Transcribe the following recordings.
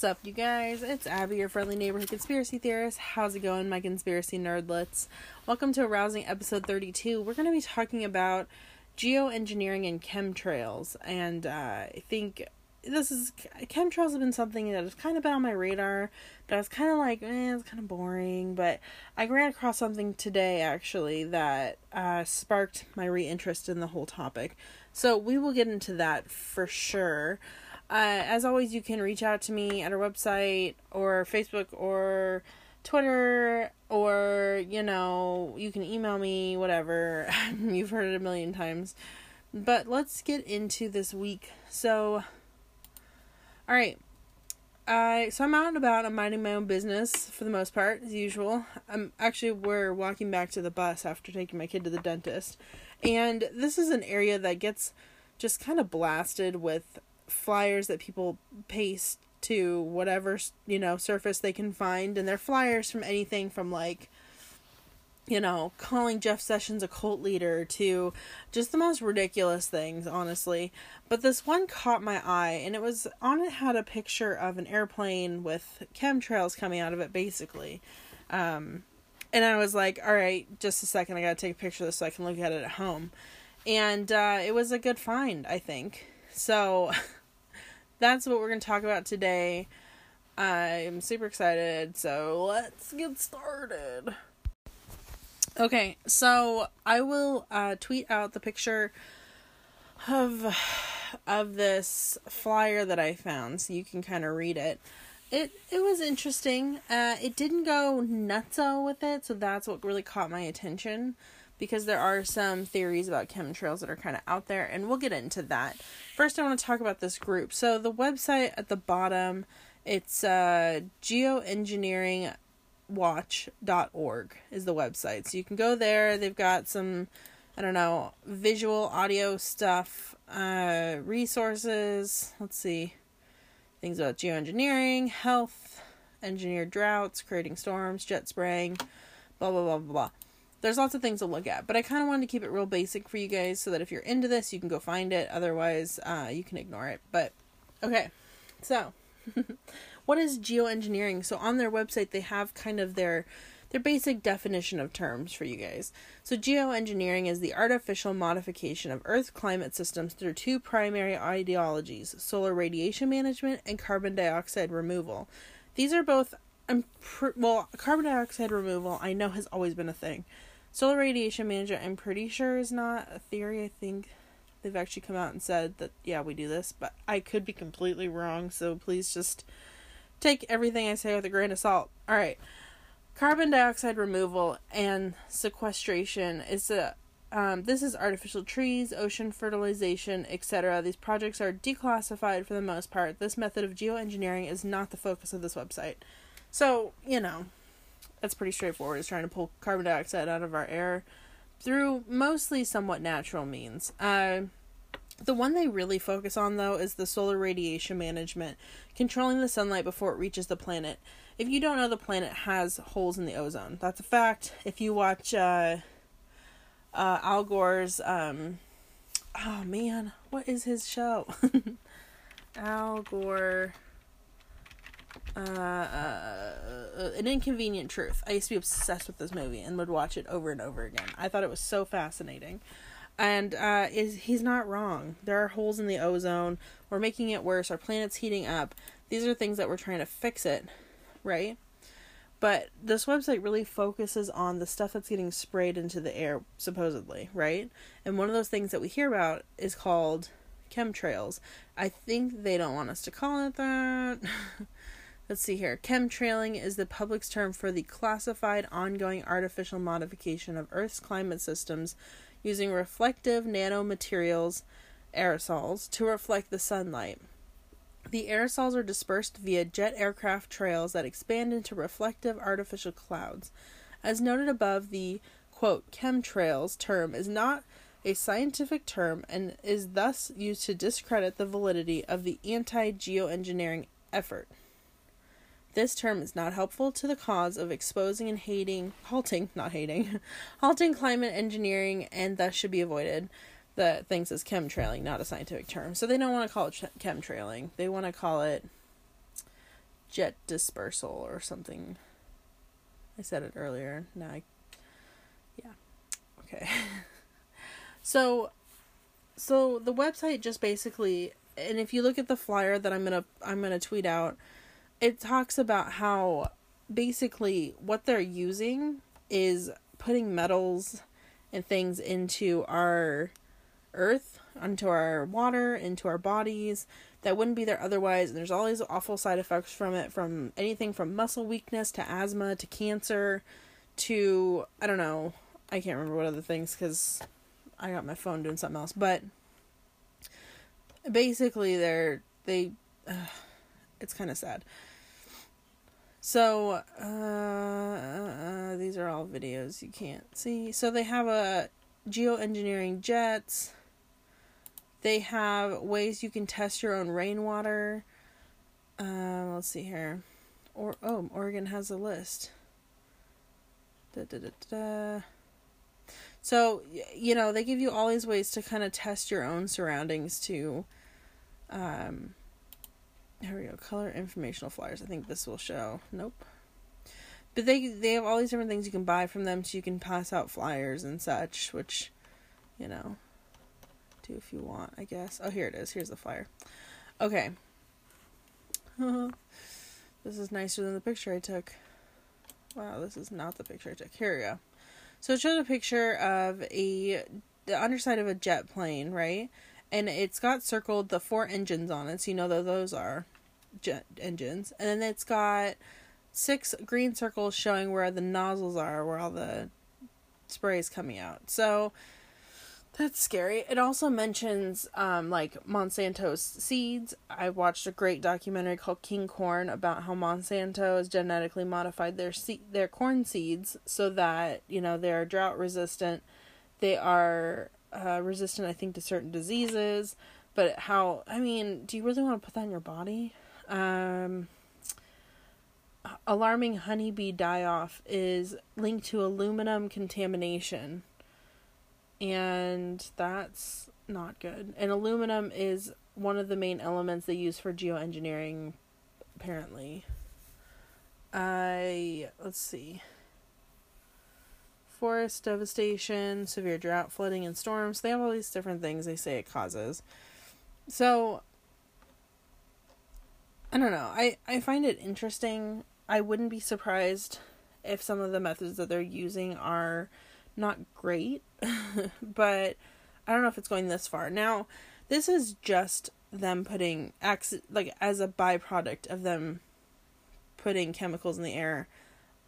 What's up, you guys? It's Abby, your friendly neighborhood conspiracy theorist. How's it going, my conspiracy nerdlets? Welcome to Arousing episode 32. We're going to be talking about geoengineering and chemtrails. And uh, I think this is chemtrails have been something that has kind of been on my radar, but I was kind of like, eh, it's kind of boring. But I ran across something today actually that uh, sparked my reinterest in the whole topic. So we will get into that for sure. Uh, as always, you can reach out to me at our website or Facebook or Twitter or, you know, you can email me, whatever. You've heard it a million times. But let's get into this week. So, all right. Uh, so I'm out and about. I'm minding my own business for the most part, as usual. I'm actually we're walking back to the bus after taking my kid to the dentist, and this is an area that gets just kind of blasted with flyers that people paste to whatever you know surface they can find and they're flyers from anything from like you know calling jeff sessions a cult leader to just the most ridiculous things honestly. But this one caught my eye and it was on it had a picture of an airplane with chemtrails coming out of it basically. Um and i was like all right just a second i gotta take a picture of this so i can look at it at home. And uh it was a good find i think. So that's what we're going to talk about today. I'm super excited, so let's get started. Okay, so I will uh, tweet out the picture of of this flyer that I found, so you can kind of read it. It it was interesting. Uh, it didn't go nutso with it, so that's what really caught my attention because there are some theories about chemtrails that are kind of out there, and we'll get into that. First, I want to talk about this group. So, the website at the bottom, it's uh, geoengineeringwatch.org is the website. So, you can go there. They've got some, I don't know, visual, audio stuff, uh, resources. Let's see. Things about geoengineering, health, engineered droughts, creating storms, jet spraying, blah, blah, blah, blah, blah there's lots of things to look at, but I kind of wanted to keep it real basic for you guys so that if you're into this, you can go find it. Otherwise, uh, you can ignore it. But okay, so what is geoengineering? So on their website, they have kind of their their basic definition of terms for you guys. So geoengineering is the artificial modification of Earth climate systems through two primary ideologies: solar radiation management and carbon dioxide removal. These are both I'm pr- well, carbon dioxide removal I know has always been a thing. Solar radiation management, I'm pretty sure, is not a theory. I think they've actually come out and said that, yeah, we do this, but I could be completely wrong, so please just take everything I say with a grain of salt. Alright. Carbon dioxide removal and sequestration is a um, this is artificial trees, ocean fertilization, etc. These projects are declassified for the most part. This method of geoengineering is not the focus of this website. So, you know, that's pretty straightforward. It's trying to pull carbon dioxide out of our air through mostly somewhat natural means. Uh, the one they really focus on, though, is the solar radiation management, controlling the sunlight before it reaches the planet. If you don't know, the planet has holes in the ozone. That's a fact. If you watch uh, uh, Al Gore's, um, oh man, what is his show? Al Gore uh, uh, An Inconvenient Truth. I used to be obsessed with this movie and would watch it over and over again. I thought it was so fascinating. And uh, is he's not wrong. There are holes in the ozone. We're making it worse. Our planet's heating up. These are things that we're trying to fix it, right? But this website really focuses on the stuff that's getting sprayed into the air, supposedly, right? And one of those things that we hear about is called chemtrails. I think they don't want us to call it that. Let's see here. Chemtrailing is the public's term for the classified ongoing artificial modification of Earth's climate systems using reflective nanomaterials, aerosols, to reflect the sunlight. The aerosols are dispersed via jet aircraft trails that expand into reflective artificial clouds. As noted above, the quote chemtrails term is not a scientific term and is thus used to discredit the validity of the anti geoengineering effort. This term is not helpful to the cause of exposing and hating, halting, not hating, halting climate engineering and thus should be avoided. The things as chemtrailing, not a scientific term. So they don't want to call it chemtrailing. They want to call it jet dispersal or something. I said it earlier. Now I Yeah. Okay. so so the website just basically and if you look at the flyer that I'm to I'm to tweet out, it talks about how basically what they're using is putting metals and things into our earth, onto our water, into our bodies that wouldn't be there otherwise. And there's all these awful side effects from it from anything from muscle weakness to asthma to cancer to, I don't know, I can't remember what other things because I got my phone doing something else. But basically, they're, they, uh, it's kind of sad. So, uh, uh, these are all videos you can't see. So they have a geoengineering jets. They have ways you can test your own rainwater. Uh, let's see here. Or oh, Oregon has a list. Da, da, da. So you know they give you all these ways to kind of test your own surroundings to. Um, here we go. Color informational flyers. I think this will show. Nope. But they they have all these different things you can buy from them, so you can pass out flyers and such, which, you know, do if you want, I guess. Oh, here it is. Here's the flyer. Okay. this is nicer than the picture I took. Wow, this is not the picture I took. Here we go. So it shows a picture of a the underside of a jet plane, right? And it's got circled the four engines on it, so you know that those are jet engines. And then it's got six green circles showing where the nozzles are, where all the spray is coming out. So that's scary. It also mentions um, like Monsanto's seeds. I watched a great documentary called King Corn about how Monsanto has genetically modified their their corn seeds so that you know they're drought resistant. They are uh, resistant, I think, to certain diseases. But how, I mean, do you really want to put that in your body? Um, alarming honeybee die off is linked to aluminum contamination. And that's not good. And aluminum is one of the main elements they use for geoengineering, apparently. I, let's see forest devastation, severe drought, flooding, and storms. They have all these different things they say it causes. So, I don't know. I, I find it interesting. I wouldn't be surprised if some of the methods that they're using are not great, but I don't know if it's going this far. Now, this is just them putting like as a byproduct of them putting chemicals in the air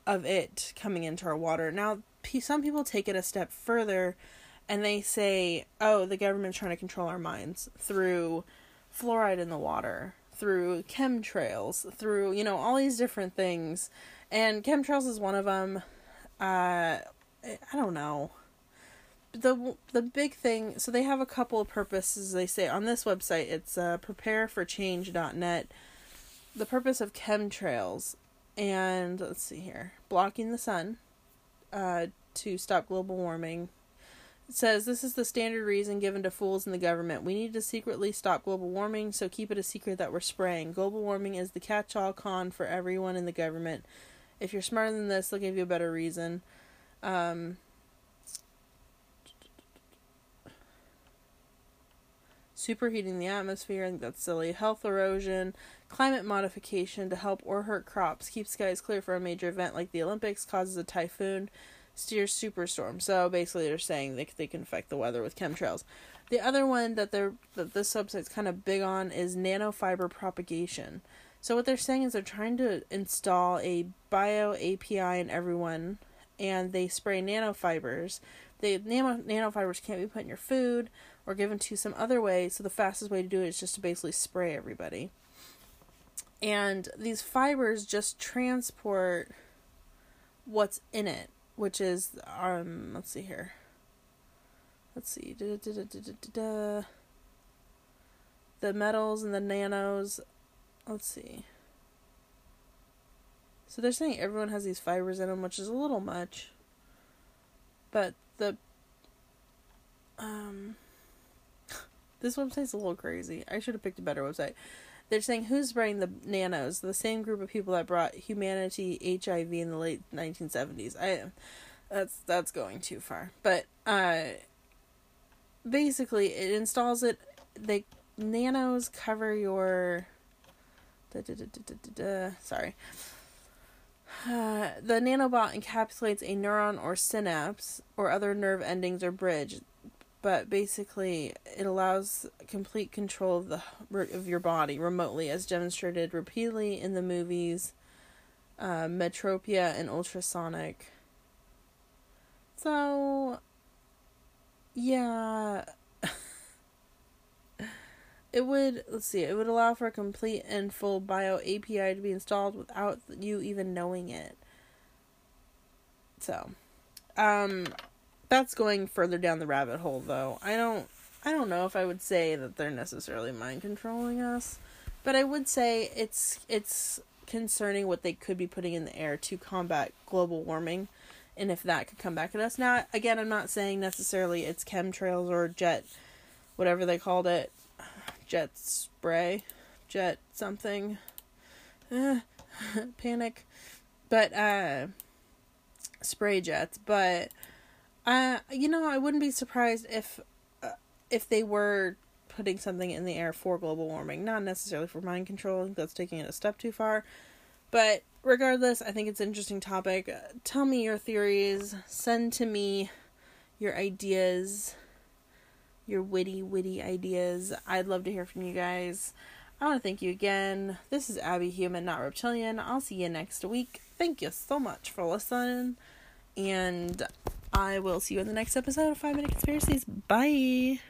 of it coming into our water. Now, some people take it a step further and they say, oh, the government's trying to control our minds through fluoride in the water, through chemtrails, through, you know, all these different things. And chemtrails is one of them. Uh, I don't know. The the big thing, so they have a couple of purposes. They say on this website, it's uh, prepareforchange.net. The purpose of chemtrails, and let's see here, blocking the sun, uh, to stop global warming. It says this is the standard reason given to fools in the government. We need to secretly stop global warming, so keep it a secret that we're spraying. Global warming is the catch all con for everyone in the government. If you're smarter than this, they'll give you a better reason. Um, superheating the atmosphere, I think that's silly. Health erosion, climate modification to help or hurt crops, keep skies clear for a major event like the Olympics, causes a typhoon, steers superstorm. So basically, they're saying they they can affect the weather with chemtrails. The other one that they're that this website's kind of big on is nanofiber propagation. So what they're saying is they're trying to install a bio API in everyone, and they spray nanofibers. The nano nanofibers can't be put in your food or given to some other way. So the fastest way to do it is just to basically spray everybody. And these fibers just transport what's in it which is um let's see here. Let's see. Da, da, da, the metals and the nanos. Let's see. So they're saying everyone has these fibers in them, which is a little much. But the um this website's a little crazy. I should have picked a better website. They're saying who's spraying the nanos? The same group of people that brought humanity HIV in the late 1970s. I that's that's going too far. But uh basically it installs it they nanos cover your da, da, da, sorry. Uh, the nanobot encapsulates a neuron or synapse or other nerve endings or bridge but basically it allows complete control of the root of your body remotely as demonstrated repeatedly in the movies uh, Metropia and Ultrasonic. So yeah it would let's see it would allow for a complete and full bio API to be installed without you even knowing it. So um that's going further down the rabbit hole though. I don't I don't know if I would say that they're necessarily mind controlling us, but I would say it's it's concerning what they could be putting in the air to combat global warming and if that could come back at us. Now again, I'm not saying necessarily it's chemtrails or jet whatever they called it. Jet spray, jet something. Uh, panic. But uh spray jets, but uh, you know, I wouldn't be surprised if uh, if they were putting something in the air for global warming, not necessarily for mind control. That's taking it a step too far. But regardless, I think it's an interesting topic. Uh, tell me your theories. Send to me your ideas, your witty, witty ideas. I'd love to hear from you guys. I want to thank you again. This is Abby Human, not Reptilian. I'll see you next week. Thank you so much for listening. And I will see you in the next episode of Five Minute Conspiracies. Bye.